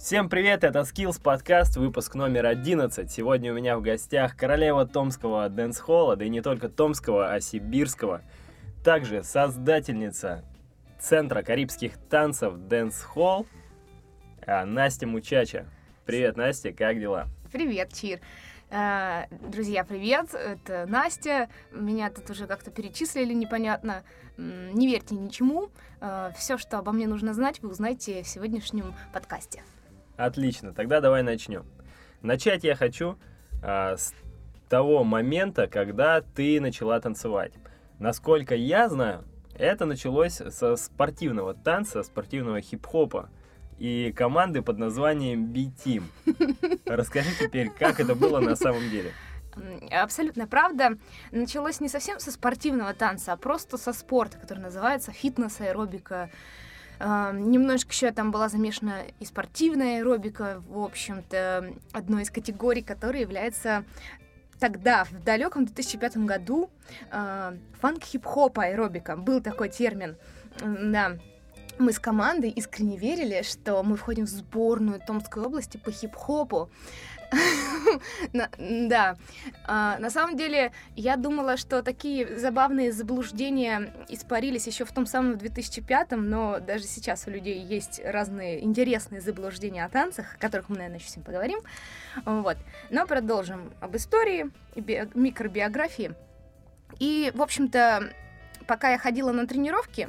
Всем привет, это Skills подкаст, выпуск номер 11. Сегодня у меня в гостях королева томского дэнс-холла, да и не только томского, а сибирского. Также создательница Центра карибских танцев Dance Hall а, Настя Мучача. Привет, Настя, как дела? Привет, Чир. А, друзья, привет, это Настя. Меня тут уже как-то перечислили непонятно. Не верьте ничему. А, Все, что обо мне нужно знать, вы узнаете в сегодняшнем подкасте. Отлично, тогда давай начнем. Начать я хочу а, с того момента, когда ты начала танцевать. Насколько я знаю, это началось со спортивного танца, спортивного хип-хопа и команды под названием B-Team. Расскажи теперь, как это было на самом деле. Абсолютно правда. Началось не совсем со спортивного танца, а просто со спорта, который называется фитнес-аэробика. Немножко еще там была замешана и спортивная аэробика, в общем-то, одной из категорий, которая является тогда, в далеком 2005 году, фанк-хип-хоп аэробика. Был такой термин. Да, мы с командой искренне верили, что мы входим в сборную Томской области по хип-хопу. Да. А, на самом деле, я думала, что такие забавные заблуждения испарились еще в том самом 2005-м, но даже сейчас у людей есть разные интересные заблуждения о танцах, о которых мы, наверное, еще с ним поговорим. Вот. Но продолжим об истории, микробиографии. И, в общем-то, пока я ходила на тренировки,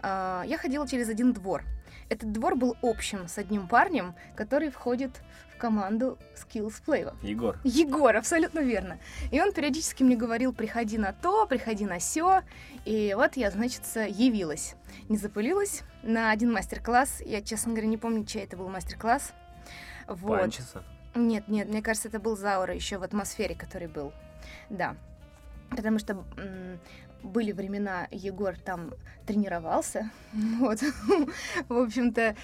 а, я ходила через один двор. Этот двор был общим с одним парнем, который входит команду Skills Play. Егор. Егор, абсолютно верно. И он периодически мне говорил, приходи на то, приходи на все. И вот я, значит, явилась. Не запылилась на один мастер-класс. Я, честно говоря, не помню, чей это был мастер-класс. Вот. Панчеса? Нет, нет, мне кажется, это был Заура еще в атмосфере, который был. Да. Потому что были времена, Егор там тренировался, вот, в общем-то,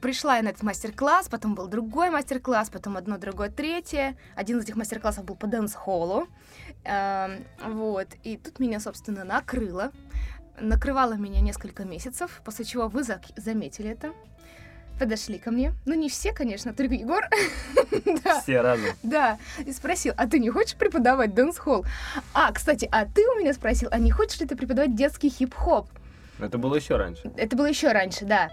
пришла я на этот мастер-класс, потом был другой мастер-класс, потом одно, другое, третье, один из этих мастер-классов был по дэнс-холлу, э, вот, и тут меня, собственно, накрыло, накрывало меня несколько месяцев, после чего вы заметили это, подошли ко мне. Ну, не все, конечно, только Егор. Все разом. Да. И спросил, а ты не хочешь преподавать дэнс-холл? А, кстати, а ты у меня спросил, а не хочешь ли ты преподавать детский хип-хоп? Это было еще раньше. Это было еще раньше, да.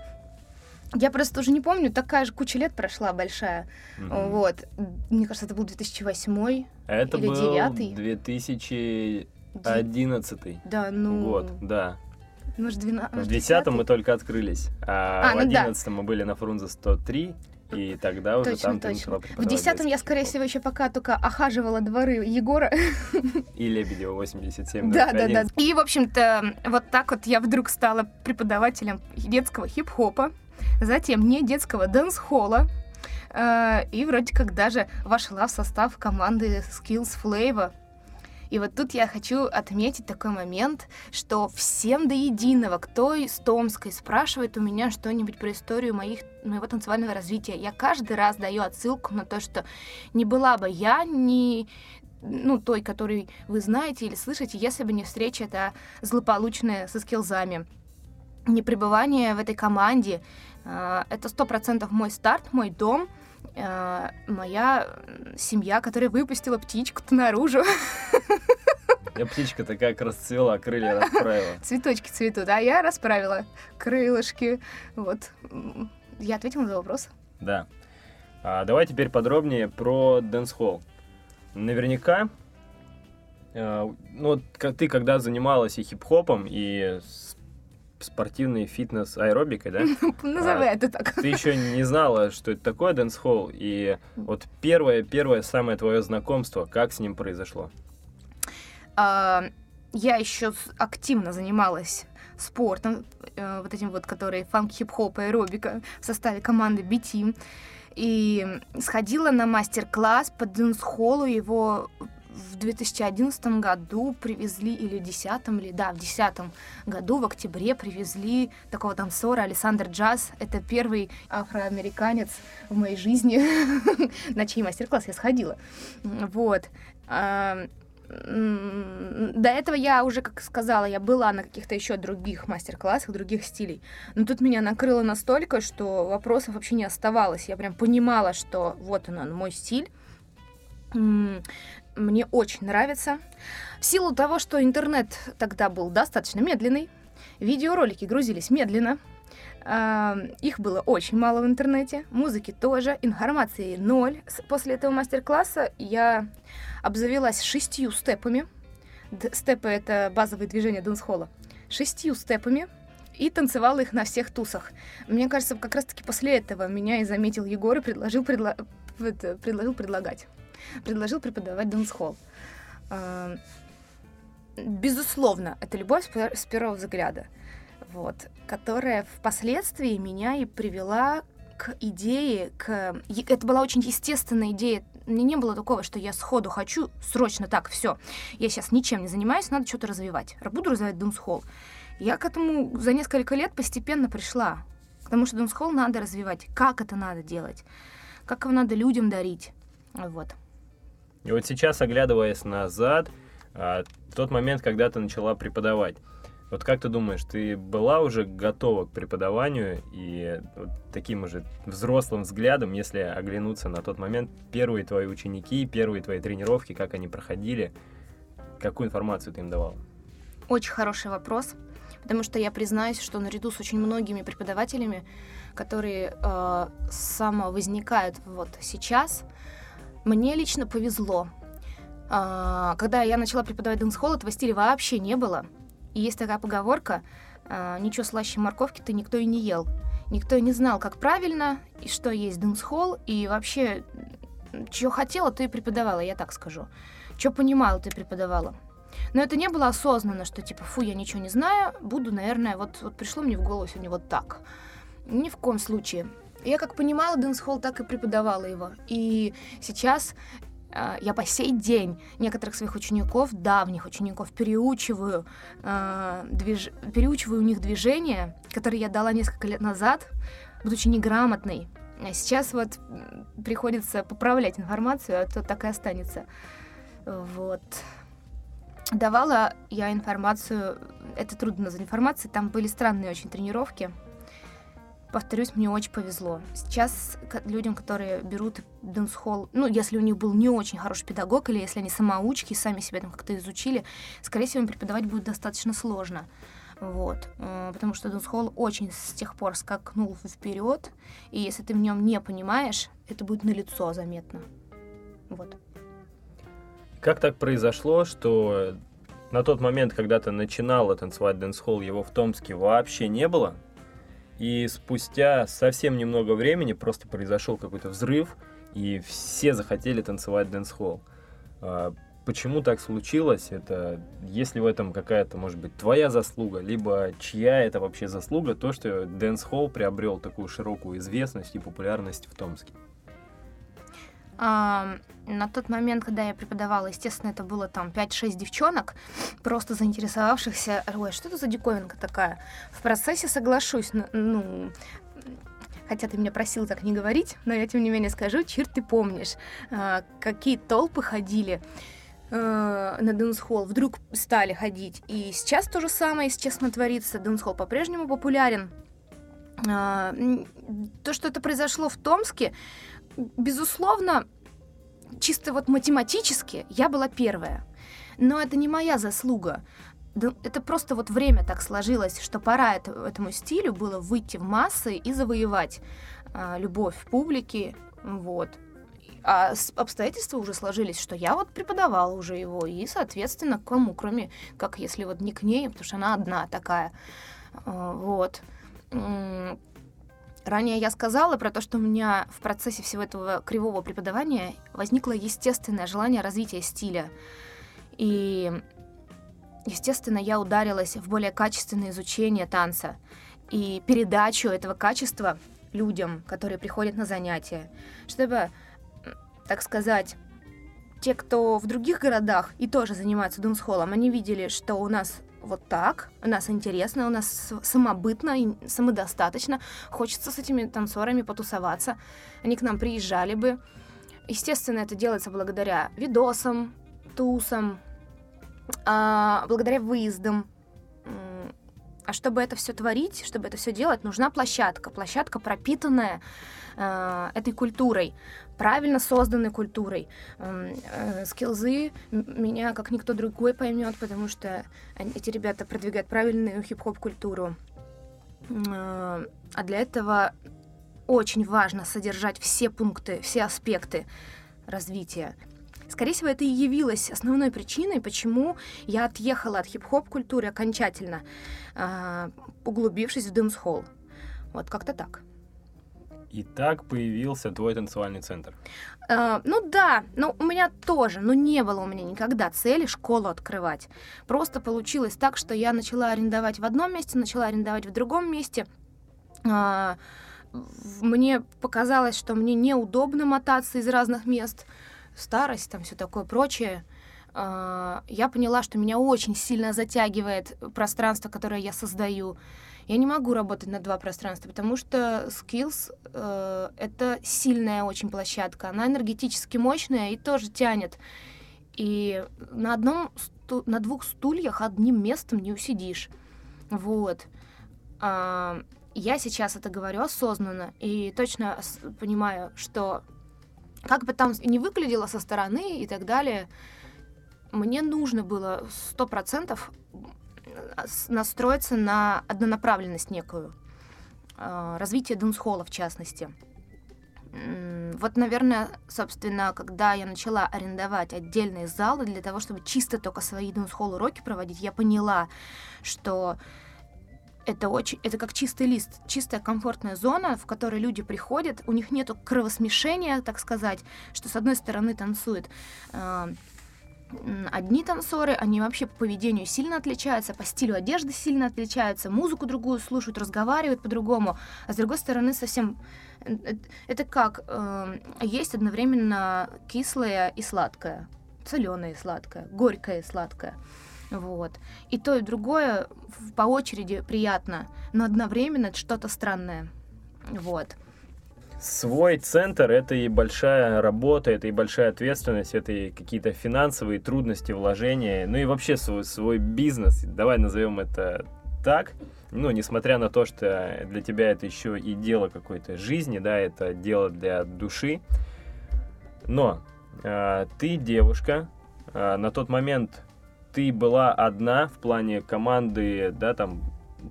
Я просто уже не помню, такая же куча лет прошла большая. Угу. Вот. Мне кажется, это был 2008 это или был 2009. 2011 да, ну... год, да. Может, 12... В 10 мы только открылись, а, а в 11 ну да. мы были на Фрунзе 103, и тогда уже точно, там точно. ты В 10 я, скорее всего, еще пока только охаживала дворы Егора. И Лебедева 87. Да, да, да. И, в общем-то, вот так вот я вдруг стала преподавателем детского хип-хопа, затем не детского дэнс-холла, э, и вроде как даже вошла в состав команды Skills Flavor, и вот тут я хочу отметить такой момент, что всем до единого, кто из Томска спрашивает у меня что-нибудь про историю моих, моего танцевального развития, я каждый раз даю отсылку на то, что не была бы я ни ну, той, которой вы знаете или слышите, если бы не встреча эта злополучная со скилзами. Не пребывание в этой команде, э, это сто процентов мой старт, мой дом — э, моя семья, которая выпустила птичку-то наружу. Я птичка такая как расцвела, крылья расправила. Цветочки цветут, а я расправила крылышки. Вот. Я ответила на вопрос. Да. А, давай теперь подробнее про Hall. Наверняка, э, ну, ты когда занималась и хип-хопом, и спортивный фитнес аэробикой, да? Назови а, это так. Ты еще не знала, что это такое дэнс-холл, и вот первое, первое самое твое знакомство, как с ним произошло? А, я еще активно занималась спортом, э, вот этим вот, который фанк-хип-хоп аэробика в составе команды B-Team. И сходила на мастер-класс по дэнс-холлу, его в 2011 году привезли, или в 2010, или да, в 2010 году, в октябре привезли такого танцора Александр Джаз. Это первый афроамериканец в моей жизни, на чей мастер-класс я сходила. Вот. до этого я уже, как сказала, я была на каких-то еще других мастер-классах, других стилей. Но тут меня накрыло настолько, что вопросов вообще не оставалось. Я прям понимала, что вот он, мой стиль. Мне очень нравится. В силу того, что интернет тогда был достаточно медленный, видеоролики грузились медленно, их было очень мало в интернете, музыки тоже, информации ноль. После этого мастер-класса я обзавелась шестью степами. Степы — это базовые движения дэнс-холла. Шестью степами и танцевала их на всех тусах. Мне кажется, как раз-таки после этого меня и заметил Егор и предложил, предло... предложил предлагать. Предложил преподавать дэнс-холл. Безусловно, это любовь с первого взгляда вот, которая впоследствии меня и привела к идее, к... Это была очень естественная идея. Мне не было такого, что я сходу хочу, срочно так, все. Я сейчас ничем не занимаюсь, надо что-то развивать. Буду развивать дэнс-холл. Я к этому за несколько лет постепенно пришла. Потому что дэнс-холл надо развивать. Как это надо делать? Как его надо людям дарить? Вот. И вот сейчас, оглядываясь назад, а, тот момент, когда ты начала преподавать, вот как ты думаешь, ты была уже готова к преподаванию и вот таким уже взрослым взглядом, если оглянуться на тот момент, первые твои ученики, первые твои тренировки, как они проходили, какую информацию ты им давала? Очень хороший вопрос, потому что я признаюсь, что наряду с очень многими преподавателями, которые э, самовозникают вот сейчас, мне лично повезло. Э, когда я начала преподавать дэнс-холл, этого стиля вообще не было. И есть такая поговорка, э, ничего слаще морковки-то никто и не ел. Никто и не знал, как правильно, и что есть дэнс-холл, и вообще, что хотела, то и преподавала, я так скажу. Что понимала, то и преподавала. Но это не было осознанно, что типа, фу, я ничего не знаю, буду, наверное, вот, вот пришло мне в голову сегодня вот так. Ни в коем случае. Я как понимала дэнс-холл, так и преподавала его. И сейчас а, я по сей день некоторых своих учеников, давних учеников, переучиваю, э, движ... переучиваю у них движения, которые я дала несколько лет назад, будучи неграмотной. А сейчас вот приходится поправлять информацию, а то так и останется. Вот. Давала я информацию, это трудно назвать информацией, там были странные очень тренировки, повторюсь, мне очень повезло. Сейчас людям, которые берут дэнс-холл, ну, если у них был не очень хороший педагог, или если они самоучки, сами себя там как-то изучили, скорее всего, им преподавать будет достаточно сложно. Вот. Э, потому что дэнс-холл очень с тех пор скакнул вперед, и если ты в нем не понимаешь, это будет налицо заметно. Вот. Как так произошло, что на тот момент, когда ты начинала танцевать дэнс-холл, его в Томске вообще не было? И спустя совсем немного времени просто произошел какой-то взрыв, и все захотели танцевать дэнс-холл. А, почему так случилось? Это есть ли в этом какая-то, может быть, твоя заслуга, либо чья это вообще заслуга, то, что дэнс-холл приобрел такую широкую известность и популярность в Томске? А, на тот момент, когда я преподавала, естественно, это было там 5-6 девчонок, просто заинтересовавшихся, ой, что это за диковинка такая? В процессе соглашусь, ну, хотя ты меня просил так не говорить, но я тем не менее скажу, черт ты помнишь, а, какие толпы ходили э, на дэнс-холл, вдруг стали ходить. И сейчас то же самое, если честно, творится. Дэнс-холл по-прежнему популярен. А, то, что это произошло в Томске, безусловно, чисто вот математически я была первая. Но это не моя заслуга. Это просто вот время так сложилось, что пора это, этому стилю было выйти в массы и завоевать а, любовь в публике. Вот. А обстоятельства уже сложились, что я вот преподавала уже его, и, соответственно, кому, кроме, как если вот не к ней, потому что она одна такая. А, вот. Ранее я сказала про то, что у меня в процессе всего этого кривого преподавания возникло естественное желание развития стиля. И, естественно, я ударилась в более качественное изучение танца и передачу этого качества людям, которые приходят на занятия, чтобы, так сказать, те, кто в других городах и тоже занимаются дэнс-холлом, они видели, что у нас вот так, у нас интересно, у нас самобытно и самодостаточно, хочется с этими танцорами потусоваться, они к нам приезжали бы. Естественно, это делается благодаря видосам, тусам, а, благодаря выездам. А чтобы это все творить, чтобы это все делать, нужна площадка. Площадка, пропитанная э, этой культурой, правильно созданной культурой. Э, скилзы меня как никто другой поймет, потому что эти ребята продвигают правильную хип-хоп культуру. Э, а для этого очень важно содержать все пункты, все аспекты развития. Скорее всего, это и явилось основной причиной, почему я отъехала от хип-хоп культуры окончательно, э, углубившись в дэнс-холл. Вот как-то так. И так появился твой танцевальный центр. Э, ну да, но у меня тоже, но не было у меня никогда цели школу открывать. Просто получилось так, что я начала арендовать в одном месте, начала арендовать в другом месте. Uh, мне показалось, что мне неудобно мотаться из разных мест, старость, там все такое прочее. Uh, я поняла, что меня очень сильно затягивает пространство, которое я создаю. Я не могу работать на два пространства, потому что Skills э, — это сильная очень площадка. Она энергетически мощная и тоже тянет. И на одном на двух стульях одним местом не усидишь. Вот. А, я сейчас это говорю осознанно и точно понимаю, что как бы там не выглядело со стороны и так далее, мне нужно было сто процентов настроиться на однонаправленность некую. А, развитие дэнс-холла, в частности. Вот, наверное, собственно, когда я начала арендовать отдельные залы для того, чтобы чисто только свои дэнс-холл уроки проводить, я поняла, что это очень, это как чистый лист, чистая комфортная зона, в которой люди приходят, у них нету кровосмешения, так сказать, что с одной стороны танцует а, одни танцоры, они вообще по поведению сильно отличаются, по стилю одежды сильно отличаются, музыку другую слушают, разговаривают по-другому, а с другой стороны совсем... Э, это как? Э, есть одновременно кислое и сладкое, соленое и сладкое, горькое и сладкое. Вот. И то, и другое по очереди приятно, но одновременно что-то странное. Вот свой центр — это и большая работа, это и большая ответственность, это и какие-то финансовые трудности, вложения, ну и вообще свой, свой бизнес, давай назовем это так, ну, несмотря на то, что для тебя это еще и дело какой-то жизни, да, это дело для души, но э, ты девушка, э, на тот момент ты была одна в плане команды, да, там,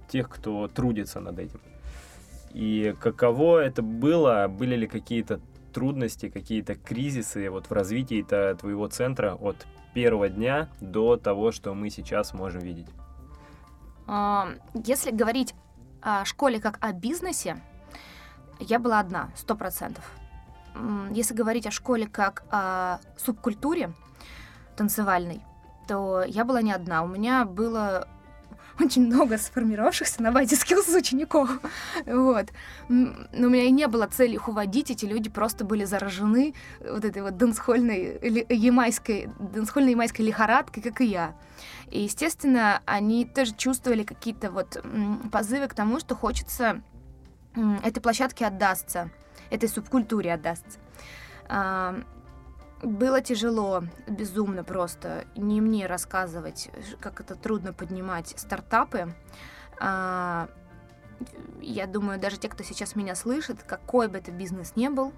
тех, кто трудится над этим. И каково это было? Были ли какие-то трудности, какие-то кризисы вот в развитии твоего центра от первого дня до того, что мы сейчас можем видеть? А, если говорить о школе как о бизнесе, я была одна, сто процентов. Если говорить о школе как о субкультуре танцевальной, то я была не одна. У меня было очень много сформировавшихся на базе скиллс учеников. Вот. Но у меня и не было цели их уводить, эти люди просто были заражены вот этой вот дэнсхольной ямайской, дэнсхольной ямайской лихорадкой, как и я. И, естественно, они тоже чувствовали какие-то вот позывы к тому, что хочется этой площадке отдастся, этой субкультуре отдастся. Было тяжело, безумно просто. Не мне рассказывать, как это трудно поднимать стартапы. А, я думаю, даже те, кто сейчас меня слышит, какой бы это бизнес ни был,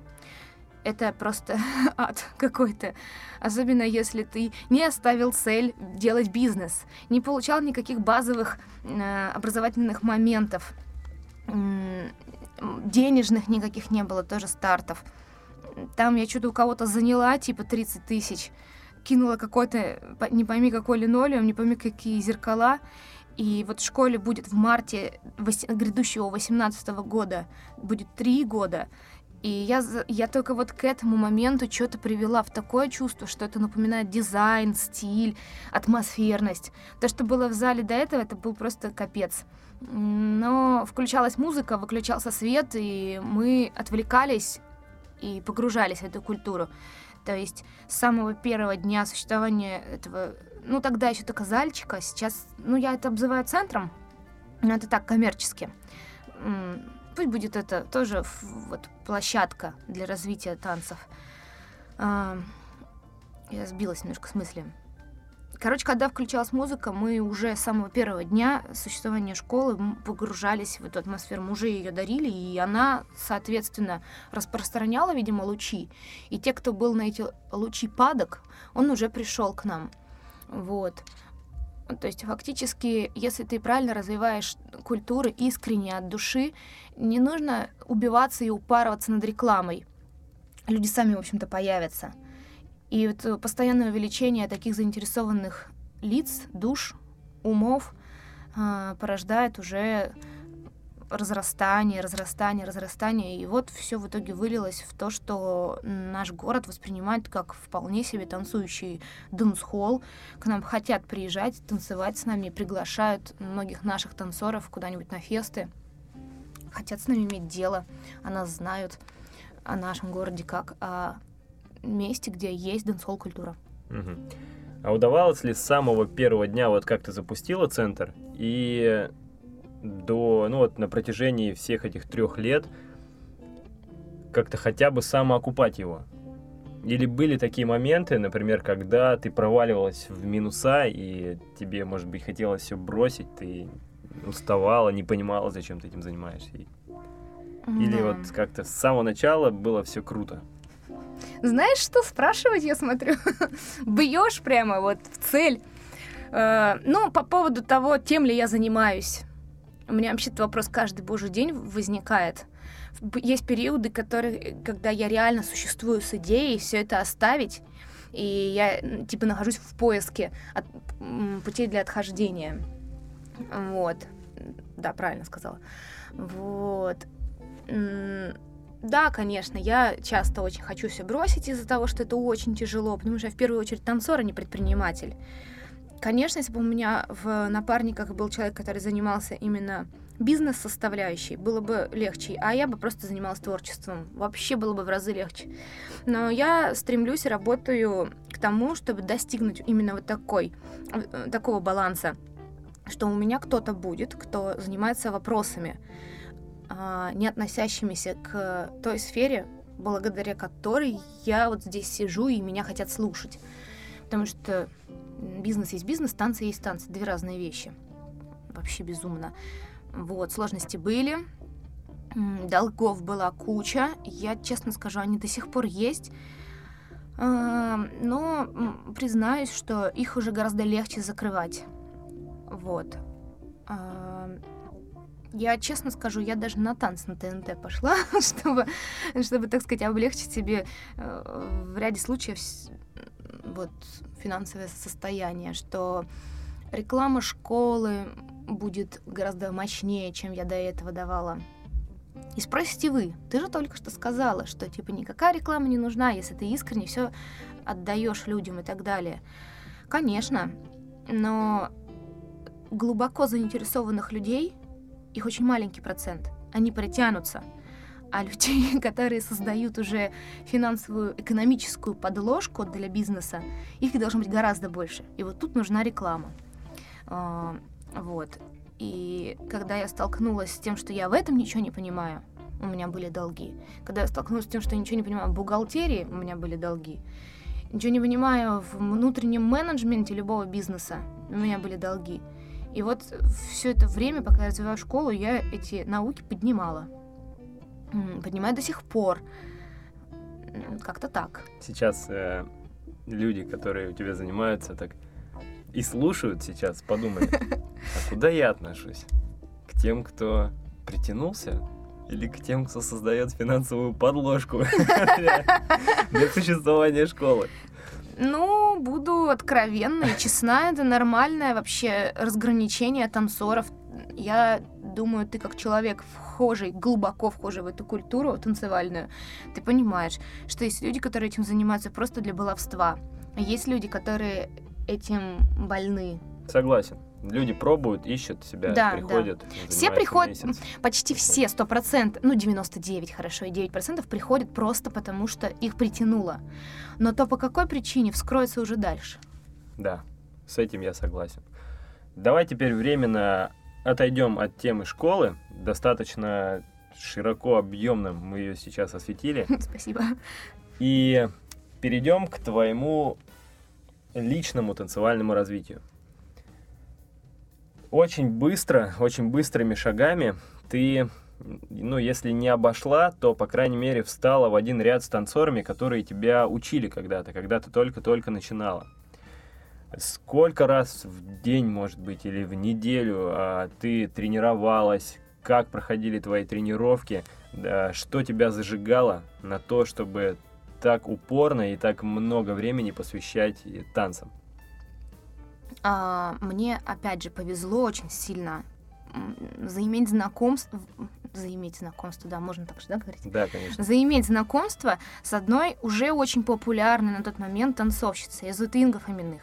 это просто ад какой-то. Особенно если ты не оставил цель делать бизнес, не получал никаких базовых э, образовательных моментов, э, денежных никаких не было, тоже стартов. Там я что-то у кого-то заняла, типа 30 тысяч, кинула какой-то, не пойми какой линолеум, не пойми какие зеркала. И вот в школе будет в марте грядущего 18 года, будет три года. И я, я только вот к этому моменту что-то привела в такое чувство, что это напоминает дизайн, стиль, атмосферность. То, что было в зале до этого, это был просто капец. Но включалась музыка, выключался свет, и мы отвлекались и погружались в эту культуру. То есть с самого первого дня существования этого, ну тогда еще только зальчика, сейчас, ну я это обзываю центром, но это так коммерчески. Пусть будет это тоже вот площадка для развития танцев. Я сбилась немножко с мысли. Короче, когда включалась музыка, мы уже с самого первого дня существования школы погружались в эту атмосферу. Мы уже ее дарили, и она, соответственно, распространяла, видимо, лучи. И те, кто был на эти лучи падок, он уже пришел к нам. Вот. То есть фактически, если ты правильно развиваешь культуру искренне от души, не нужно убиваться и упарываться над рекламой. Люди сами, в общем-то, появятся. И вот постоянное увеличение таких заинтересованных лиц, душ, умов э, порождает уже разрастание, разрастание, разрастание. И вот все в итоге вылилось в то, что наш город воспринимает как вполне себе танцующий дэнс-холл. К нам хотят приезжать, танцевать с нами, приглашают многих наших танцоров куда-нибудь на фесты. Хотят с нами иметь дело, о нас знают, о нашем городе как о месте, где есть дэнс-холл культура. Угу. А удавалось ли с самого первого дня, вот как ты запустила центр, и до, ну вот на протяжении всех этих трех лет как-то хотя бы самоокупать его? Или были такие моменты, например, когда ты проваливалась в минуса, и тебе, может быть, хотелось все бросить, ты уставала, не понимала, зачем ты этим занимаешься? Или да. вот как-то с самого начала было все круто? Знаешь, что спрашивать, я смотрю? Бьешь прямо вот в цель. Э, ну, по поводу того, тем ли я занимаюсь. У меня вообще-то вопрос каждый божий день возникает. Есть периоды, которые, когда я реально существую с идеей все это оставить, и я типа нахожусь в поиске от, путей для отхождения. Вот. Да, правильно сказала. Вот. Да, конечно, я часто очень хочу все бросить из-за того, что это очень тяжело, потому что я в первую очередь танцор, а не предприниматель. Конечно, если бы у меня в напарниках был человек, который занимался именно бизнес-составляющей, было бы легче, а я бы просто занималась творчеством. Вообще было бы в разы легче. Но я стремлюсь и работаю к тому, чтобы достигнуть именно вот такой, э, такого баланса, что у меня кто-то будет, кто занимается вопросами, не относящимися к той сфере, благодаря которой я вот здесь сижу и меня хотят слушать. Потому что бизнес есть бизнес, танцы есть танцы. Две разные вещи. Вообще безумно. Вот, сложности были, долгов была куча. Я, честно скажу, они до сих пор есть. А, но признаюсь, что их уже гораздо легче закрывать. Вот. Я честно скажу, я даже на танцы на ТНТ пошла, чтобы, чтобы, так сказать, облегчить себе э, в ряде случаев вот финансовое состояние, что реклама школы будет гораздо мощнее, чем я до этого давала. И спросите вы, ты же только что сказала, что типа никакая реклама не нужна, если ты искренне все отдаешь людям и так далее. Конечно, но глубоко заинтересованных людей, их очень маленький процент, они притянутся а людей, которые создают уже финансовую, экономическую подложку для бизнеса, их должно быть гораздо больше. И вот тут нужна реклама. А, вот. И когда я столкнулась с тем, что я в этом ничего не понимаю, у меня были долги. Когда я столкнулась с тем, что я ничего не понимаю в бухгалтерии, у меня были долги. Ничего не понимаю в внутреннем менеджменте любого бизнеса, у меня были долги. И вот все это время, пока я развиваю школу, я эти науки поднимала поднимает до сих пор. Как-то так. Сейчас э, люди, которые у тебя занимаются, так и слушают сейчас, подумали, а куда я отношусь? К тем, кто притянулся? Или к тем, кто создает финансовую подложку для существования школы? Ну, буду откровенна и честна, это нормальное вообще разграничение танцоров. Я думаю, ты как человек вхожий, глубоко вхожий в эту культуру танцевальную, ты понимаешь, что есть люди, которые этим занимаются просто для баловства. Есть люди, которые этим больны. Согласен. Люди пробуют, ищут себя, да, приходят. Да. Все приходят, месяц. почти все, сто процентов, ну 99 хорошо, и 9 процентов приходят просто потому, что их притянуло. Но то по какой причине вскроется уже дальше. Да, с этим я согласен. Давай теперь временно отойдем от темы школы. Достаточно широко, объемно мы ее сейчас осветили. Спасибо. И перейдем к твоему личному танцевальному развитию. Очень быстро, очень быстрыми шагами ты, ну, если не обошла, то, по крайней мере, встала в один ряд с танцорами, которые тебя учили когда-то, когда ты только-только начинала. Сколько раз в день, может быть, или в неделю а, ты тренировалась, как проходили твои тренировки, да, что тебя зажигало на то, чтобы так упорно и так много времени посвящать танцам? А, мне, опять же, повезло очень сильно заиметь знакомство, заиметь знакомство, да, можно так же, да, говорить? Да, конечно. Заиметь знакомство с одной уже очень популярной на тот момент танцовщицей из Инга Фоминых.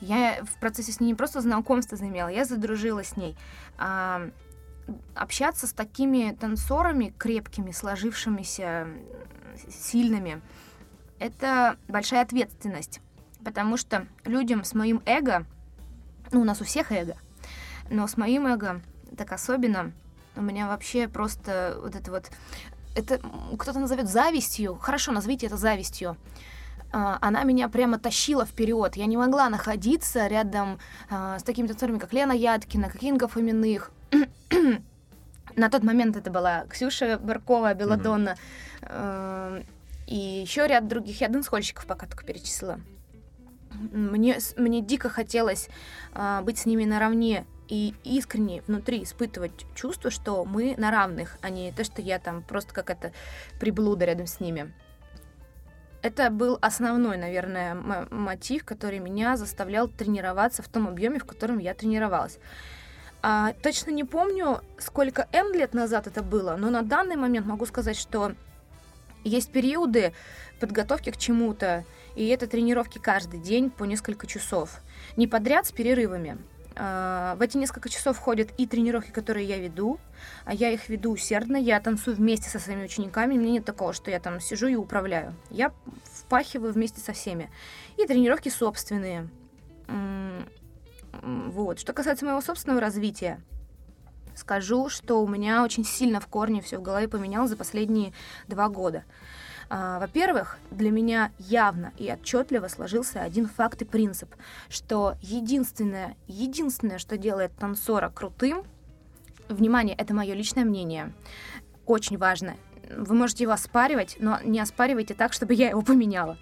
Я в процессе с ней не просто знакомство заимела, я задружилась с ней. А, общаться с такими танцорами крепкими, сложившимися, сильными, это большая ответственность. Потому что людям с моим эго, ну, у нас у всех эго, но с моим эго так особенно, у меня вообще просто вот это вот, это кто-то назовет завистью, хорошо, назовите это завистью, а, она меня прямо тащила вперед. Я не могла находиться рядом а, с такими танцорами, как Лена Яткина, как Инга Фоминых. На тот момент это была Ксюша Баркова, Беладонна mm-hmm. и еще ряд других. Я дэнсхольщиков пока только перечислила. Мне, мне дико хотелось э, быть с ними наравне и искренне внутри испытывать чувство, что мы на равных, а не то, что я там просто какая-то приблуда рядом с ними. Это был основной, наверное, мотив, который меня заставлял тренироваться в том объеме, в котором я тренировалась. А, точно не помню, сколько N лет назад это было, но на данный момент могу сказать, что есть периоды подготовки к чему-то, и это тренировки каждый день по несколько часов. Не подряд с перерывами. А, в эти несколько часов входят и тренировки, которые я веду, а я их веду усердно, я танцую вместе со своими учениками, мне нет такого, что я там сижу и управляю. Я впахиваю вместе со всеми. И тренировки собственные. Вот. Что касается моего собственного развития, скажу, что у меня очень сильно в корне все в голове поменялось за последние два года. А, во-первых, для меня явно и отчетливо сложился один факт и принцип, что единственное, единственное, что делает танцора крутым, внимание, это мое личное мнение, очень важно. Вы можете его оспаривать, но не оспаривайте так, чтобы я его поменяла.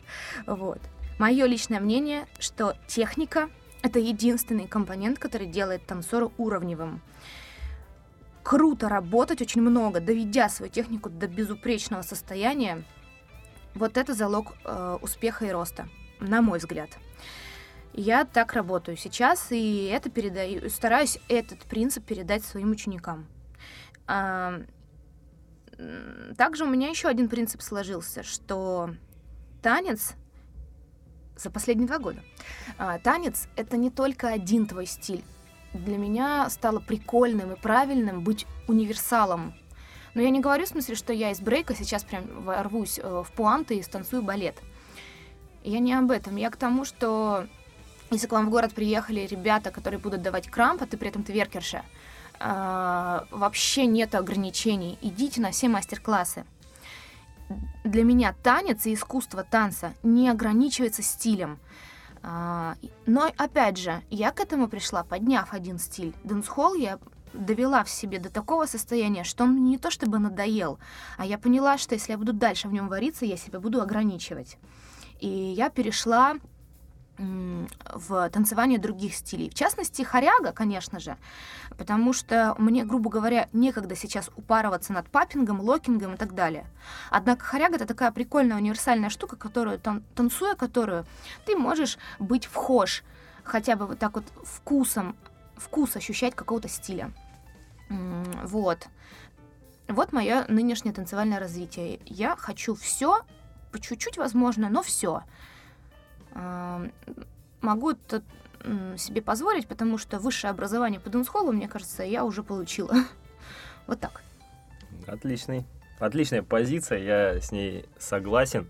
Вот. Мое личное мнение, что техника — это единственный компонент, который делает танцора уровневым круто работать очень много, доведя свою технику до безупречного состояния, вот это залог э, успеха и роста, на мой взгляд. Я так работаю сейчас, и это передаю, стараюсь этот принцип передать своим ученикам. А, также у меня еще один принцип сложился, что танец за последние два года. А, танец — это не только один твой стиль. Для меня стало прикольным и правильным быть универсалом но я не говорю в смысле, что я из брейка сейчас прям ворвусь э, в пуанты и станцую балет. Я не об этом. Я к тому, что если к вам в город приехали ребята, которые будут давать крамп, а ты при этом тверкерша, э, вообще нет ограничений. Идите на все мастер-классы. Для меня танец и искусство танца не ограничивается стилем. А, но, опять же, я к этому пришла, подняв один стиль. Дэнс-холл я довела в себе до такого состояния, что он не то чтобы надоел, а я поняла, что если я буду дальше в нем вариться, я себя буду ограничивать. И я перешла в танцевание других стилей. В частности, хореога, конечно же, потому что мне, грубо говоря, некогда сейчас упарываться над папингом, локингом и так далее. Однако хоряга — это такая прикольная универсальная штука, которую, тан танцуя которую, ты можешь быть вхож, хотя бы вот так вот вкусом, вкус ощущать какого-то стиля. Вот. Вот мое нынешнее танцевальное развитие. Я хочу все, по чуть-чуть, возможно, но все. Могу это себе позволить, потому что высшее образование по дэнс-холлу, мне кажется, я уже получила. Вот так. Отличный. Отличная позиция, я с ней согласен.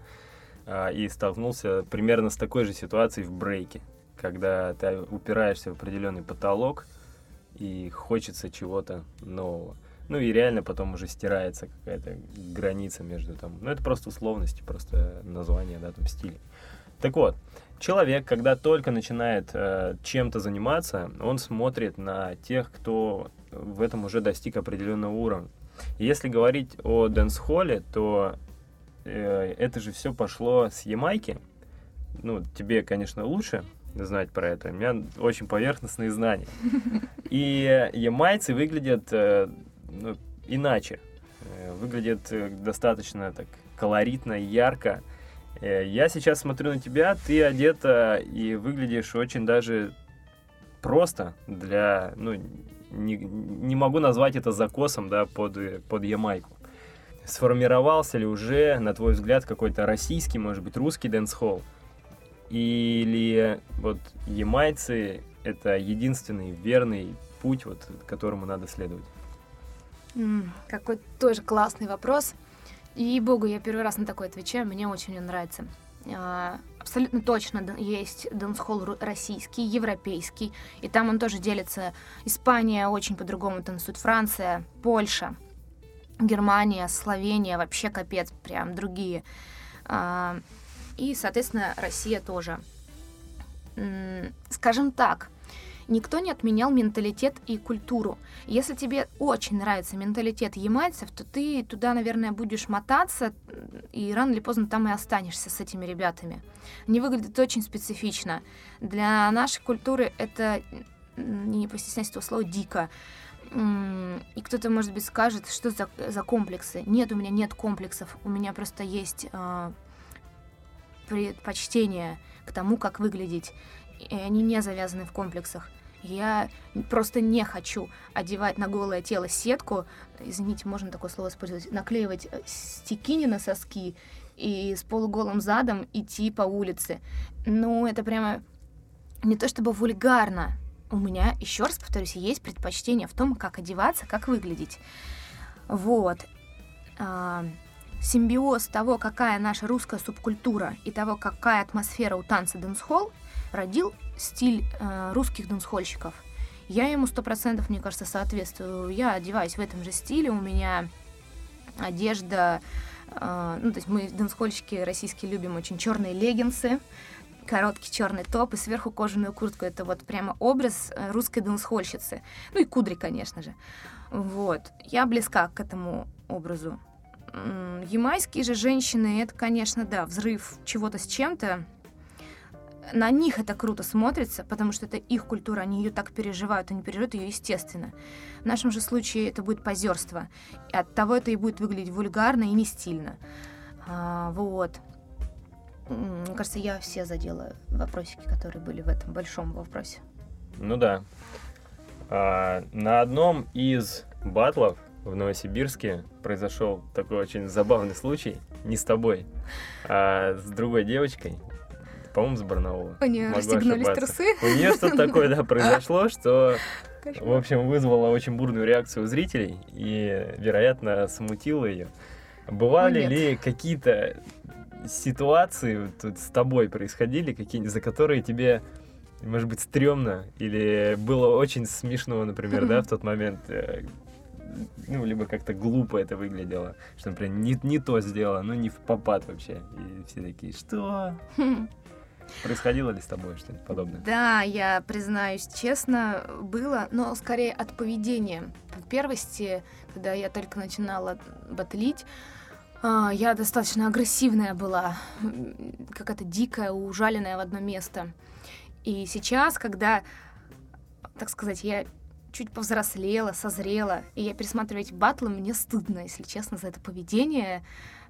А, и столкнулся примерно с такой же ситуацией в брейке, когда ты упираешься в определенный потолок, и хочется чего-то нового. Ну и реально потом уже стирается какая-то граница между там... Ну это просто условности, просто название, да, там стилей. Так вот, человек, когда только начинает э, чем-то заниматься, он смотрит на тех, кто в этом уже достиг определенного уровня. Если говорить о дэнс-холле, то э, это же все пошло с Ямайки. Ну, тебе, конечно, лучше знать про это. У меня очень поверхностные знания. И ямайцы выглядят э, ну, иначе. Э, выглядят э, достаточно так колоритно, ярко. Э, я сейчас смотрю на тебя, ты одета и выглядишь очень даже просто для, ну, не, не могу назвать это закосом, да, под, под Ямайку. Сформировался ли уже, на твой взгляд, какой-то российский, может быть, русский дэнс-холл? Или вот ямайцы — это единственный верный путь, вот, которому надо следовать? Какой тоже классный вопрос. Ей-богу, я первый раз на такой отвечаю, мне очень нравится. А, абсолютно точно есть дэнс-холл российский, европейский, и там он тоже делится. Испания очень по-другому танцует, Франция, Польша, Германия, Словения, вообще капец, прям другие. А, и, соответственно, Россия тоже. Скажем так, никто не отменял менталитет и культуру. Если тебе очень нравится менталитет ямайцев, то ты туда, наверное, будешь мотаться, и рано или поздно там и останешься с этими ребятами. Они выглядят очень специфично. Для нашей культуры это, не постесняйся этого слова, дико. И кто-то, может быть, скажет, что за, за комплексы. Нет, у меня нет комплексов. У меня просто есть э, предпочтение к тому, как выглядеть и они не завязаны в комплексах. Я просто не хочу одевать на голое тело сетку, извините, можно такое слово использовать, наклеивать э, стекини на соски и с полуголым задом идти по улице. Ну, это прямо не то чтобы вульгарно. У меня, еще раз повторюсь, есть предпочтение в том, как одеваться, как выглядеть. Вот. А, симбиоз того, какая наша русская субкультура и того, какая атмосфера у танца дэнс-холл, родил стиль э, русских дэнсхольщиков. Я ему сто процентов, мне кажется, соответствую. Я одеваюсь в этом же стиле, у меня одежда, э, ну, то есть мы, дэнсхольщики российские, любим очень черные леггинсы, короткий черный топ и сверху кожаную куртку. Это вот прямо образ э, русской дэнсхольщицы. Ну и кудри, конечно же. Вот. Я близка к этому образу. Ямайские же женщины, это, конечно, да, взрыв чего-то с чем-то на них это круто смотрится, потому что это их культура, они ее так переживают, они переживают ее естественно. В нашем же случае это будет позерство. И от того это и будет выглядеть вульгарно и не стильно. А, вот. Мне кажется, я все задела вопросики, которые были в этом большом вопросе. Ну да. А, на одном из батлов в Новосибирске произошел такой очень забавный случай, не с тобой, а с другой девочкой, по-моему, с Барнаула. У нее расстегнулись трусы. У нее что-то такое, да, произошло, что, в общем, вызвало очень бурную реакцию у зрителей и, вероятно, смутило ее. Бывали ли какие-то ситуации тут с тобой происходили, какие за которые тебе, может быть, стрёмно или было очень смешно, например, да, в тот момент, э, ну, либо как-то глупо это выглядело, что, например, не, не то сделала, ну, не в попад вообще. И все такие, что? Происходило ли с тобой что-нибудь подобное? Да, я признаюсь честно, было, но скорее от поведения. В первости, когда я только начинала батлить, а, я достаточно агрессивная была, какая-то дикая, ужаленная в одно место. И сейчас, когда, так сказать, я чуть повзрослела, созрела, и я пересматриваю эти батлы, мне стыдно, если честно, за это поведение.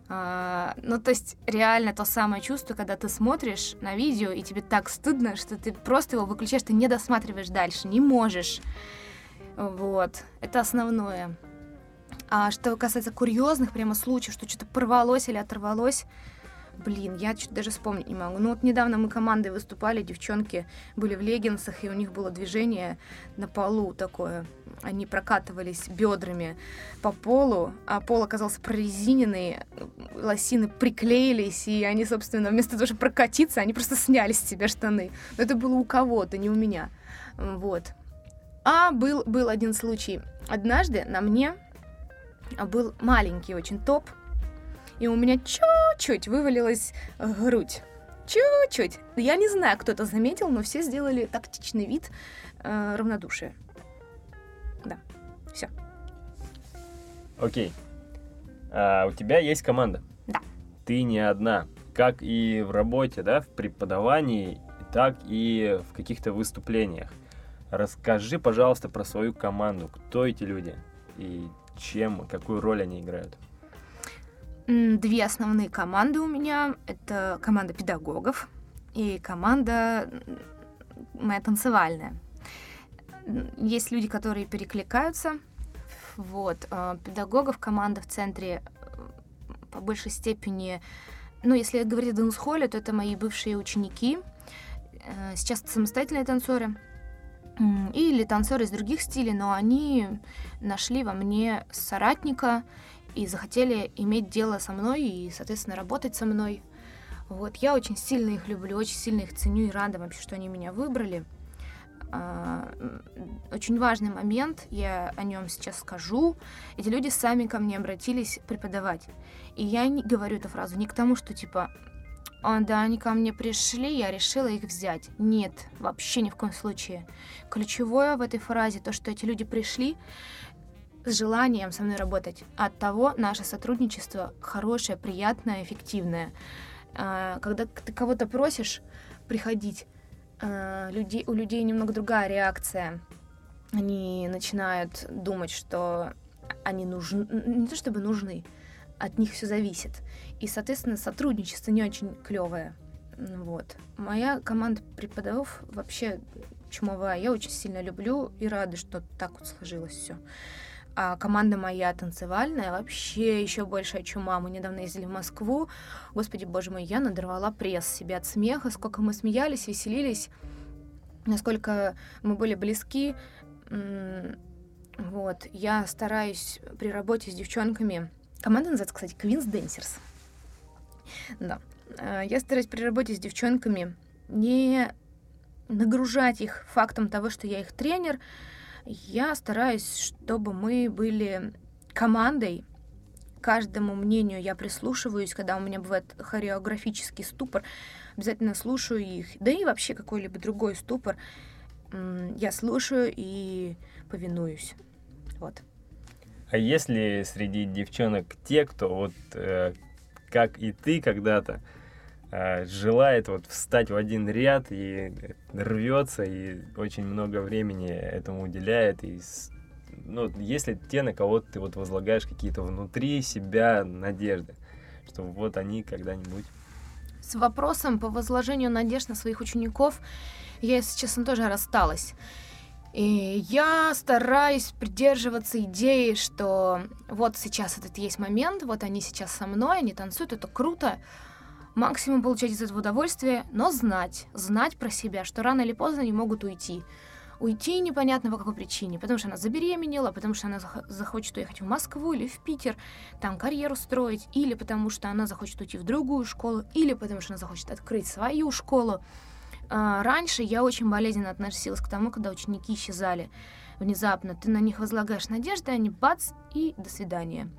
А, ну, то есть, реально то самое чувство, когда ты смотришь на видео, и тебе так стыдно, что ты просто его выключаешь, ты не досматриваешь дальше, не можешь. Вот, это основное. А что касается курьезных прямо случаев, что что-то порвалось или оторвалось, Блин, я что-то даже вспомнить не могу. Ну вот недавно мы командой выступали, девчонки были в леггинсах, и у них было движение на полу такое. Они прокатывались бедрами по полу, а пол оказался прорезиненный, лосины приклеились, и они, собственно, вместо того, чтобы прокатиться, они просто сняли с себя штаны. Но это было у кого-то, не у меня. Вот. А был, был один случай. Однажды на мне был маленький очень топ, и у меня чуть-чуть вывалилась грудь. Чуть-чуть. Я не знаю, кто это заметил, но все сделали тактичный вид э, равнодушия. Все. Окей. А, у тебя есть команда? Да. Ты не одна. Как и в работе, да, в преподавании, так и в каких-то выступлениях. Расскажи, пожалуйста, про свою команду. Кто эти люди и чем, какую роль они играют? Две основные команды у меня. Это команда педагогов и команда моя танцевальная. Есть люди, которые перекликаются. Вот. А, педагогов команда в центре э, по большей степени... Ну, если говорить о дэнс-холле, то это мои бывшие ученики. Э, сейчас самостоятельные танцоры или танцоры из других стилей, но они нашли во мне соратника и захотели иметь дело со мной и, соответственно, работать со мной. Вот, я очень сильно их люблю, очень сильно их ценю и рада вообще, что они меня выбрали. А, очень важный момент, я о нем сейчас скажу. Эти люди сами ко мне обратились преподавать. И я не говорю эту фразу не к тому, что типа а, да, они ко мне пришли, я решила их взять. Нет, вообще ни в коем случае. Ключевое в этой фразе то, что эти люди пришли с желанием со мной работать. От того наше сотрудничество хорошее, приятное, эффективное. А, когда ты кого-то просишь приходить, а, людей, у людей немного другая реакция. Они начинают думать, что они нужны, не то чтобы нужны, от них все зависит. И, соответственно, сотрудничество не очень клевое. Вот. Моя команда преподавов вообще чумовая. Я очень сильно люблю и рада, что так вот сложилось все. А команда моя танцевальная вообще еще большая чума. Мы недавно ездили в Москву. Господи, боже мой, я надорвала пресс себе от смеха. Сколько мы смеялись, веселились. Насколько мы были близки. Вот. Я стараюсь при работе с девчонками Команда называется, кстати, Queen's Dancers. Да. А, я стараюсь при работе с девчонками не нагружать их фактом того, что я их тренер. Я стараюсь, чтобы мы были командой. Каждому мнению я прислушиваюсь, когда у меня бывает хореографический ступор, обязательно слушаю их. Да и вообще какой-либо другой ступор. Я слушаю и повинуюсь. Вот. А если среди девчонок те, кто вот э, как и ты когда-то желает вот встать в один ряд и рвется и очень много времени этому уделяет и ну, если те, на кого ты вот возлагаешь какие-то внутри себя надежды, что вот они когда-нибудь... С вопросом по возложению надежд на своих учеников я, если честно, тоже рассталась. И я стараюсь придерживаться идеи, что вот сейчас этот есть момент, вот они сейчас со мной, они танцуют, это круто. Максимум получать из этого удовольствие, но знать, знать про себя, что рано или поздно они могут уйти. Уйти непонятно по какой причине, потому что она забеременела, потому что она захочет уехать в Москву или в Питер, там карьеру строить, или потому что она захочет уйти в другую школу, или потому что она захочет открыть свою школу. А, раньше я очень болезненно относилась к тому, когда ученики исчезали внезапно. Ты на них возлагаешь надежды, они бац, и до свидания.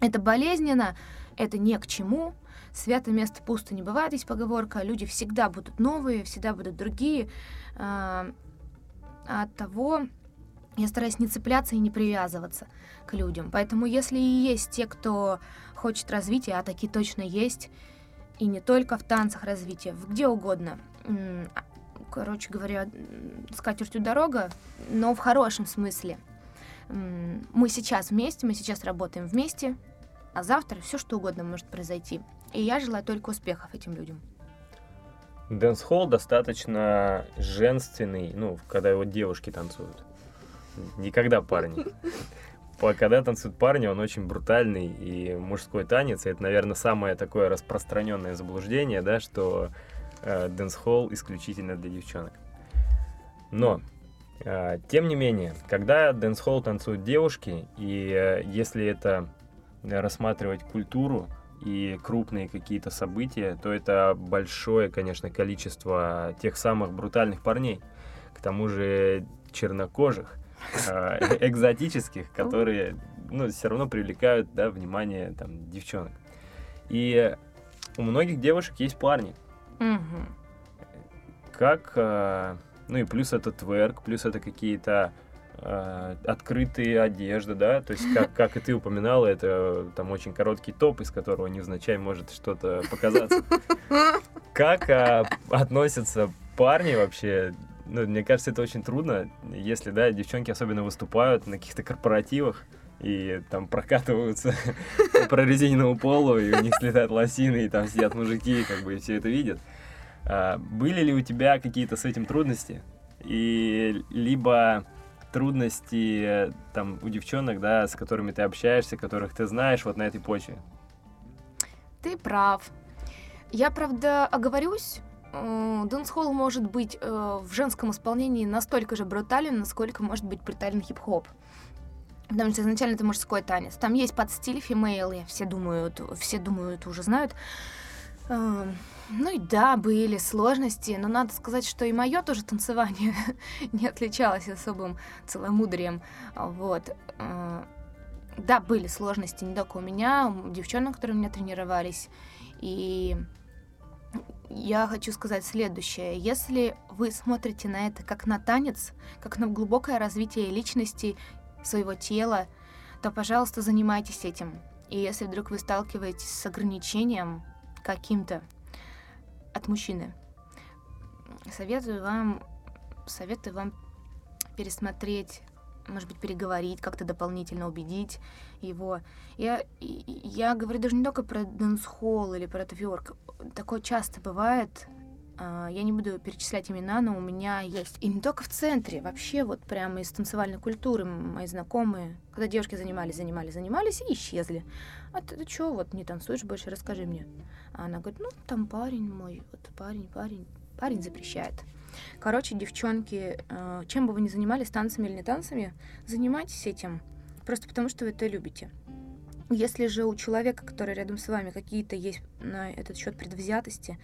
Это болезненно, это не к чему. Свято место пусто не бывает, есть поговорка. Люди всегда будут новые, всегда будут другие. А, от того я стараюсь не цепляться и не привязываться к людям. Поэтому если и есть те, кто хочет развития, а такие точно есть, и не только в танцах развития, где угодно, короче говоря, скатертью дорога, но в хорошем смысле. Мы сейчас вместе, мы сейчас работаем вместе, а завтра все что угодно может произойти. И я желаю только успехов этим людям. Дэнс-холл достаточно женственный, ну, когда его девушки танцуют. Не когда парни. Когда танцуют парни, он очень брутальный и мужской танец. И это, наверное, самое такое распространенное заблуждение, да, что э, дэнс-холл исключительно для девчонок. Но, э, тем не менее, когда дэнс-холл танцуют девушки, и э, если это рассматривать культуру и крупные какие-то события, то это большое, конечно, количество тех самых брутальных парней. К тому же чернокожих, э, экзотических, которые ну, все равно привлекают, да, внимание, там, девчонок. И у многих девушек есть парни. Как, э, ну и плюс это тверк, плюс это какие-то открытые одежды, да, то есть как, как и ты упоминала, это там очень короткий топ, из которого невзначай может что-то показаться. Как э, относятся парни вообще? Ну, мне кажется, это очень трудно, если, да, девчонки особенно выступают на каких-то корпоративах и там прокатываются по прорезиненному полу, и у них слетают лосины, и там сидят мужики, как бы, и все это видят. А, были ли у тебя какие-то с этим трудности? И либо трудности э, там у девчонок, да, с которыми ты общаешься, которых ты знаешь вот на этой почве? Ты прав. Я, правда, оговорюсь, э, дэнс-холл может быть э, в женском исполнении настолько же брутален, насколько может быть брутален хип-хоп. Потому что изначально это мужской танец. Там есть подстиль фимейл, все думают, все думают, уже знают. Ну и да, были сложности, но надо сказать, что и мое тоже танцевание не отличалось особым целомудрием. Вот. Э, Да, были сложности не только у меня, у девчонок, которые у меня тренировались. И я хочу сказать следующее. Если вы смотрите на это как на танец, как на глубокое развитие личности, своего тела, то, пожалуйста, занимайтесь этим. И если вдруг вы сталкиваетесь с ограничением каким-то от мужчины, советую вам, советую вам пересмотреть, может быть, переговорить, как-то дополнительно убедить его. Я, я говорю даже не только про дэнс-холл или про тверк. Такое часто бывает. А, Я не буду перечислять имена, но у меня есть. И не только в центре, вообще вот прямо из танцевальной культуры мои знакомые, когда девушки занимались, занимались, занимались и исчезли. А ты, ты что, вот не танцуешь больше, расскажи мне. А она говорит, ну, там парень мой, вот парень, парень, парень запрещает. Короче, девчонки, э, чем бы вы ни занимались, танцами или не танцами, занимайтесь этим, просто потому что вы это любите. Если же у человека, который рядом с вами, какие-то есть на этот счет предвзятости,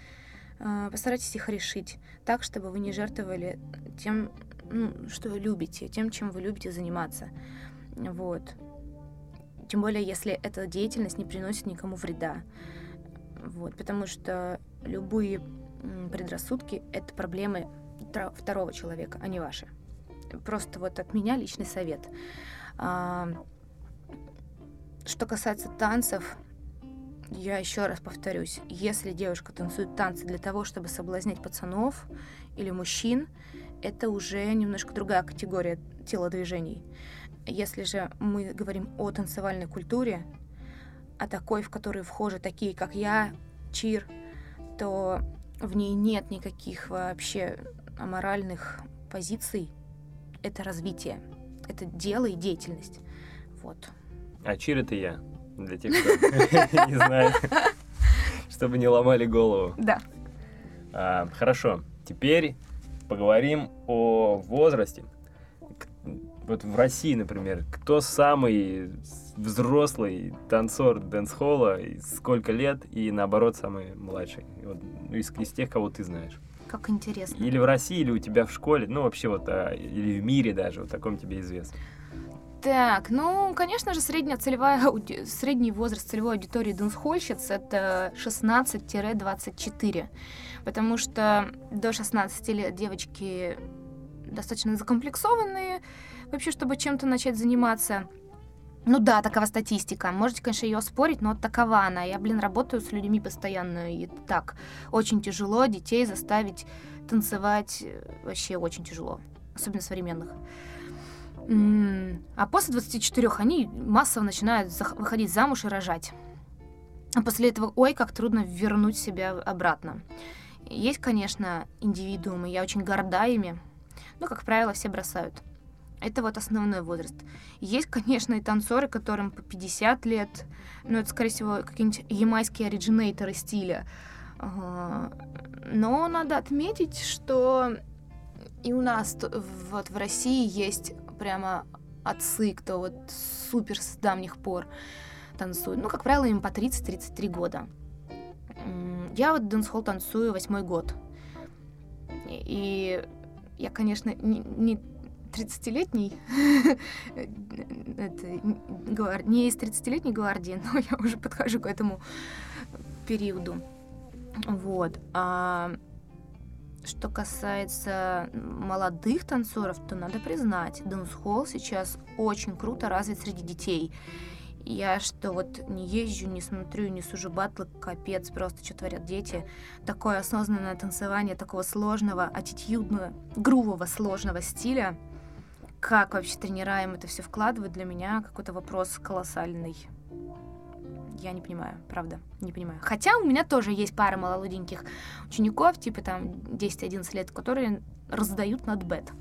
постарайтесь их решить так, чтобы вы не жертвовали тем, ну, что вы любите, тем, чем вы любите заниматься. Вот. Тем более, если эта деятельность не приносит никому вреда. Вот, потому что любые предрассудки — это проблемы второго человека, а не ваши. Просто вот от меня личный совет. А, Что касается танцев, я еще раз повторюсь, если девушка танцует танцы для того, чтобы соблазнять пацанов или мужчин, это уже немножко другая категория телодвижений. Если же мы говорим о танцевальной культуре, а такой, в которую вхожи такие, как я, Чир, то в ней нет никаких вообще аморальных позиций. Это развитие, это дело и деятельность. Вот. А чир это я, для тех, кто не знает, чтобы не ломали голову. Да. А, Хорошо, теперь поговорим о возрасте. Вот в России, например, кто самый взрослый танцор дэнс-холла, сколько лет, и наоборот, самый младший? Вот, из, из тех, кого ты знаешь. Как интересно. Или в России, или у тебя в школе, ну, вообще вот, а, или в мире даже, вот таком тебе известно. Так, ну, конечно же, средняя целевая средний возраст целевой аудитории дэнсхольщиц это 16-24. Потому что до 16 лет девочки достаточно закомплексованные, вообще, чтобы чем-то начать заниматься. Ну да, такова статистика. Можете, конечно, ее спорить, но такова она. Я, блин, работаю с людьми постоянно, и так очень тяжело детей заставить танцевать. э, Вообще очень тяжело. Особенно современных. А после 24 они массово начинают выходить замуж и рожать. А после этого, ой, как трудно вернуть себя обратно. Есть, конечно, индивидуумы, я очень горда ими, но, как правило, все бросают. Это вот основной возраст. Есть, конечно, и танцоры, которым по 50 лет, но это, скорее всего, какие-нибудь ямайские оригинейторы стиля. Ага. Но надо отметить, что и у нас вот в России есть прямо отцы, кто вот супер с давних пор танцует. Ну, как правило, им по 30-33 года. Я вот дэнс-холл танцую восьмой год. И я, конечно, не, не 30-летней, не из 30-летней гвардии, но я уже подхожу к этому периоду. Вот. А что касается молодых танцоров, то надо признать, дэнс-холл сейчас очень круто развит среди детей. Я что вот не езжу, не смотрю, не сужу батлы, капец, просто что творят дети. Такое осознанное танцевание такого сложного, аттитюдного, грувого, сложного стиля. Как вообще тренера это все вкладывают, для меня какой-то вопрос колоссальный. Я не понимаю, правда, не понимаю. Хотя у меня тоже есть пара молоденьких учеников, типа там 10-11 лет, которые раздают над бет.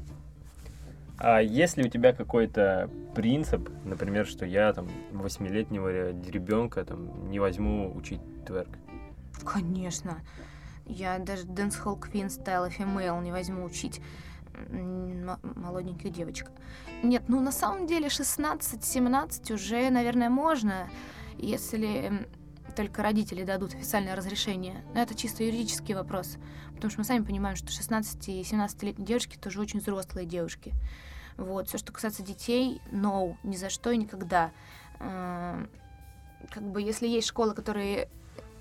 А есть ли у тебя какой-то принцип, например, что я там восьмилетнего ребенка там не возьму учить тверк? Конечно. Я даже Dance Hall Queen Style Female не возьму учить молоденьких девочек. Нет, ну на самом деле 16-17 уже, наверное, можно, если только родители дадут официальное разрешение. Но это чисто юридический вопрос, потому что мы сами понимаем, что 16 и 17-летние девушки тоже очень взрослые девушки. Вот, все, что касается детей, no, ни за что и никогда. Эм, как бы, если есть школы, которые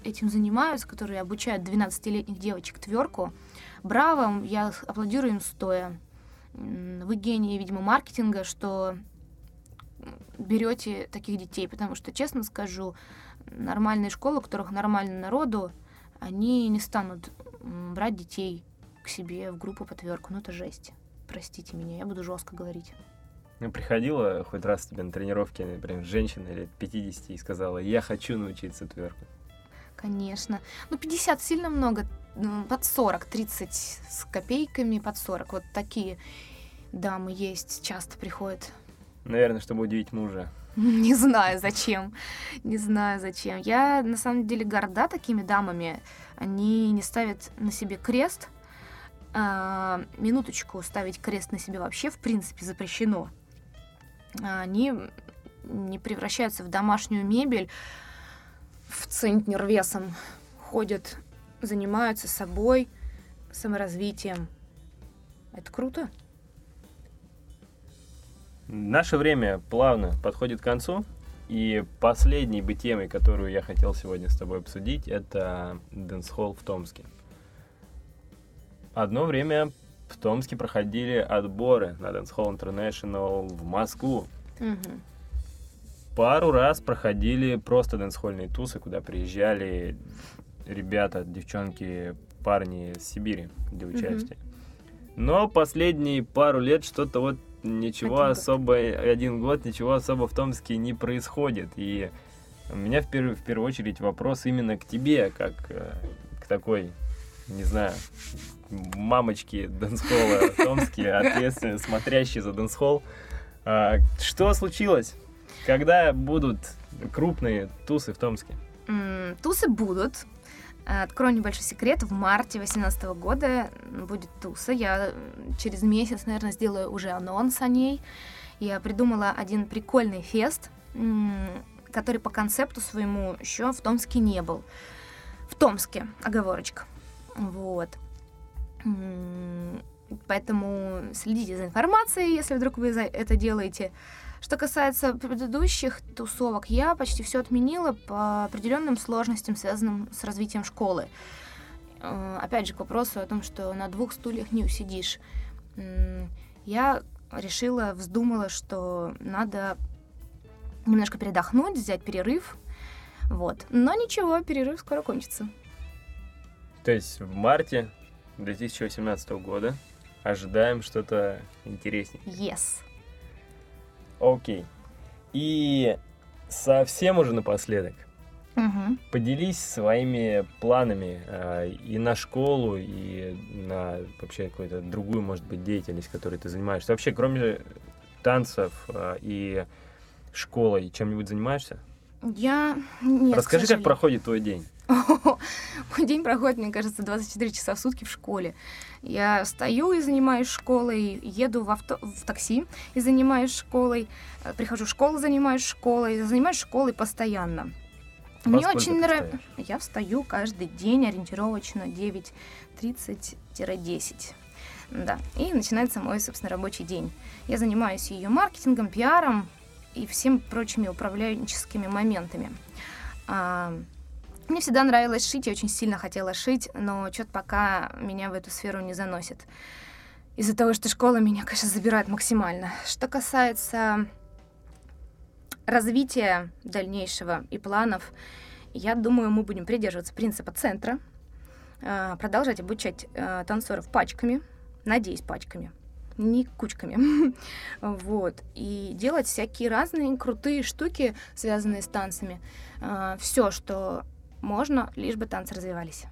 этим занимаются, которые обучают 12-летних девочек тверку, браво, я аплодирую им стоя. Вы гении, видимо, маркетинга, что берете таких детей, потому что, честно скажу, нормальные школы, у которых нормально народу, они не станут брать детей к себе в группу по тверку. Ну, это жесть. Простите меня, я буду жестко говорить. Ну, приходила хоть раз тебе на тренировке, например, женщина лет 50 и сказала, я хочу научиться тверку. Конечно. Ну, 50 сильно много. Ну, под 40, 30 с копейками, под 40. Вот такие дамы есть, часто приходят. Наверное, чтобы удивить мужа. Не знаю, зачем. Не знаю, зачем. Я, на самом деле, горда такими дамами. Они не ставят на себе крест. А, минуточку, ставить крест на себе вообще, в принципе, запрещено. Они не превращаются в домашнюю мебель, в центнер весом. Ходят, занимаются собой, саморазвитием. Это круто. Наше время плавно подходит к концу. И последней бы темой, которую я хотел сегодня с тобой обсудить, это дэнс-холл в Томске. Одно время в Томске проходили отборы на Dancehall International в Москву. Угу. Пару раз проходили просто дэнсхольные тусы, куда приезжали ребята, девчонки, парни с Сибири для участия. Угу. Но последние пару лет что-то вот ничего один особо, год. один год ничего особо в Томске не происходит. И у меня в, пер, в первую очередь вопрос именно к тебе, как э, к такой, не знаю, мамочки дэнсхолла Томске, ответственные, смотрящие за дэнсхолл. А, что случилось? Когда будут крупные тусы в Томске? Тусы будут. Открою небольшой секрет. В марте 2018 года будет туса. Я через месяц, наверное, сделаю уже анонс о ней. Я придумала один прикольный фест, который по концепту своему еще в Томске не был. В Томске, оговорочка. Вот. Поэтому следите за информацией, если вдруг вы это делаете. Что касается предыдущих тусовок, я почти все отменила по определенным сложностям, связанным с развитием школы. Э, опять же, к вопросу о том, что на двух стульях не усидишь. Я решила, вздумала, что надо немножко передохнуть, взять перерыв. Вот. Но ничего, перерыв скоро кончится. То есть в марте 2018 года ожидаем что-то интереснее. Yes. Окей. И совсем уже напоследок. Угу. Поделись своими планами э, и на школу, и на вообще какую-то другую, может быть, деятельность, которой ты занимаешься. Вообще, кроме танцев э, и школы, чем-нибудь занимаешься? Я... Нет, Расскажи, как проходит твой день. Мой день проходит, мне кажется, 24 часа в сутки в школе. Я стою и занимаюсь школой, еду в, авто, в такси и занимаюсь школой, э, прихожу в школу, занимаюсь школой, занимаюсь школой постоянно. Во Мне очень нравится. Я встаю каждый день ориентировочно 9.30-10. Да. И начинается мой, собственно, рабочий день. Я занимаюсь ее маркетингом, пиаром и всем прочими управленческими моментами. Мне всегда нравилось шить, я очень сильно хотела шить, но что-то пока меня в эту сферу не заносит. Из-за того, что школа меня, конечно, забирает максимально. Что касается развития дальнейшего и планов, я думаю, мы будем придерживаться принципа центра, а, продолжать обучать а, танцоров пачками, надеюсь, пачками, не кучками. вот. И делать всякие разные крутые штуки, связанные с танцами. А, Все, что можно, лишь бы танцы развивались.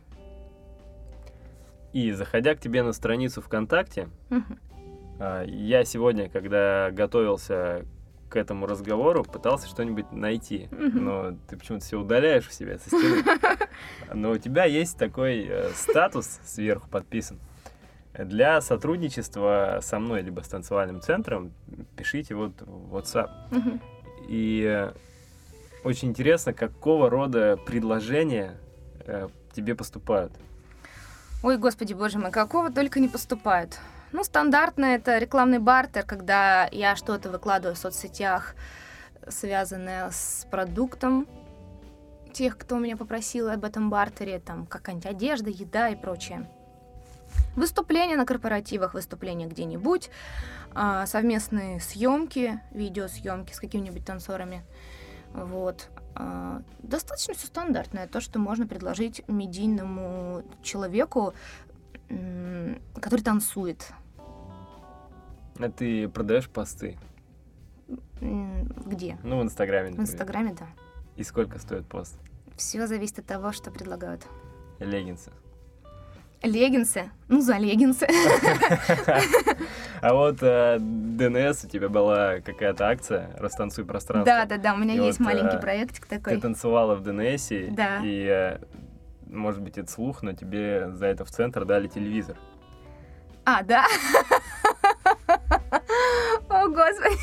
И заходя к тебе на страницу ВКонтакте, а, я сегодня, когда готовился к этому разговору, пытался что-нибудь найти, Мгм. но ты почему-то все удаляешь в себя со стены. Но у тебя есть такой э, статус сверху подписан. Для сотрудничества со мной, либо с танцевальным центром, пишите вот в WhatsApp. Мгм. И э, очень интересно, какого рода предложения э, тебе поступают. Ой, господи, боже мой, какого только не поступают. Ну, стандартно это рекламный бартер, когда я что-то выкладываю в соцсетях, связанное с продуктом тех, кто меня попросил об этом бартере, там какая-нибудь одежда, еда и прочее. Выступления на корпоративах, выступления где-нибудь, а, совместные съемки, видеосъемки с какими-нибудь танцорами. Вот. А, Достаточно все стандартное, то, что можно предложить медийному человеку, который танцует. А ты продаешь посты? Где? Ну, в Инстаграме, В например. Инстаграме, да. И сколько стоит пост? Все зависит от того, что предлагают. Леггинсы. Леггинсы. Ну, за леггинсы. А вот э, ДНС, у тебя была какая-то акция «Растанцуй пространство». Да, да, да, у меня есть маленький э, проектик Ты такой. танцевала в ДНСе, Да. и, э, может быть, это слух, но тебе за это в центр дали телевизор. А, да? О, господи.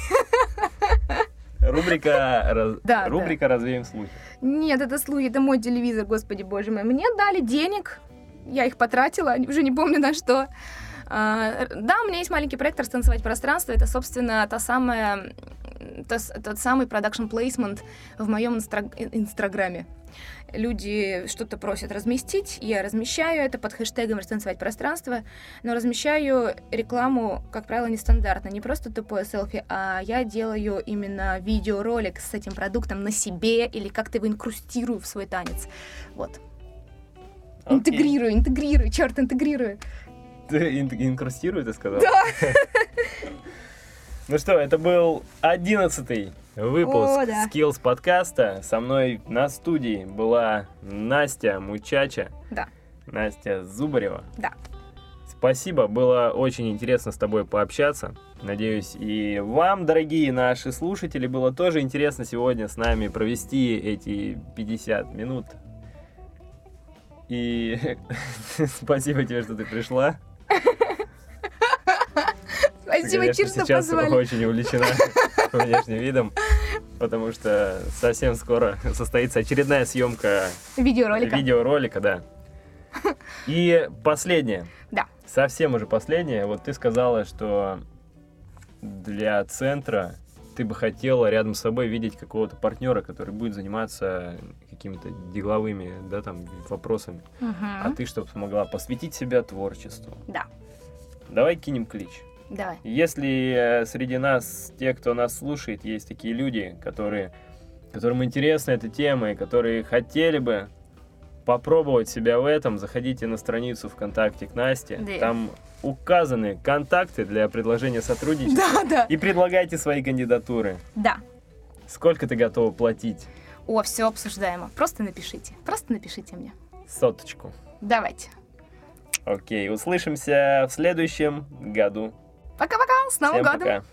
Рубрика, раз- Да, рубрика «Развеем слухи». Нет, это слуги, это мой телевизор, господи боже мой. Мне дали денег, я их потратила, уже не помню на что. А, да, у меня есть маленький проект «Растанцевать пространство». Это, собственно, та самая, с- тот самый продакшн плейсмент в моем инстаграме. Люди что-то просят разместить, я размещаю это под хэштегом «Растанцевать пространство», но размещаю рекламу, как правило, нестандартно, не просто тупое селфи, а я делаю именно видеоролик с этим продуктом на себе или как-то его инкрустирую в свой танец. Вот. Окей. Интегрирую, интегрирую, черт, интегрирую. Ты ин- инкрустируй, ты сказал? Да. Ну что, это был одиннадцатый выпуск О, да. Skills подкаста. Со мной на студии была Настя Мучача. Да. Настя Зубарева. Да. Спасибо, было очень интересно с тобой пообщаться. Надеюсь, и вам, дорогие наши слушатели, было тоже интересно сегодня с нами провести эти 50 минут. И спасибо тебе, что ты пришла. Спасибо, Чир, что сейчас позвали. очень увлечена внешним видом, потому что совсем скоро состоится очередная съемка Видеоролика. видеоролика, да. И последнее. Да. Совсем уже последнее. Вот ты сказала, что для центра ты бы хотела рядом с собой видеть какого-то партнера, который будет заниматься какими-то деловыми, да, там, вопросами. Мгм. А ты, чтобы смогла посвятить себя творчеству. Да. Давай кинем клич. Давай. Если э, среди нас, те, кто нас слушает, есть такие люди, которые, которым интересна эта тема и которые хотели бы попробовать себя в этом, заходите на страницу ВКонтакте к Насте. Да. Там указаны контакты для предложения сотрудничества. Да, да. И предлагайте свои кандидатуры. Да. Сколько ты готова платить? О, все обсуждаемо. Просто напишите. Просто напишите мне. Соточку. Давайте. Окей, услышимся в следующем году. Пока-пока. С Новым Всем годом. пока.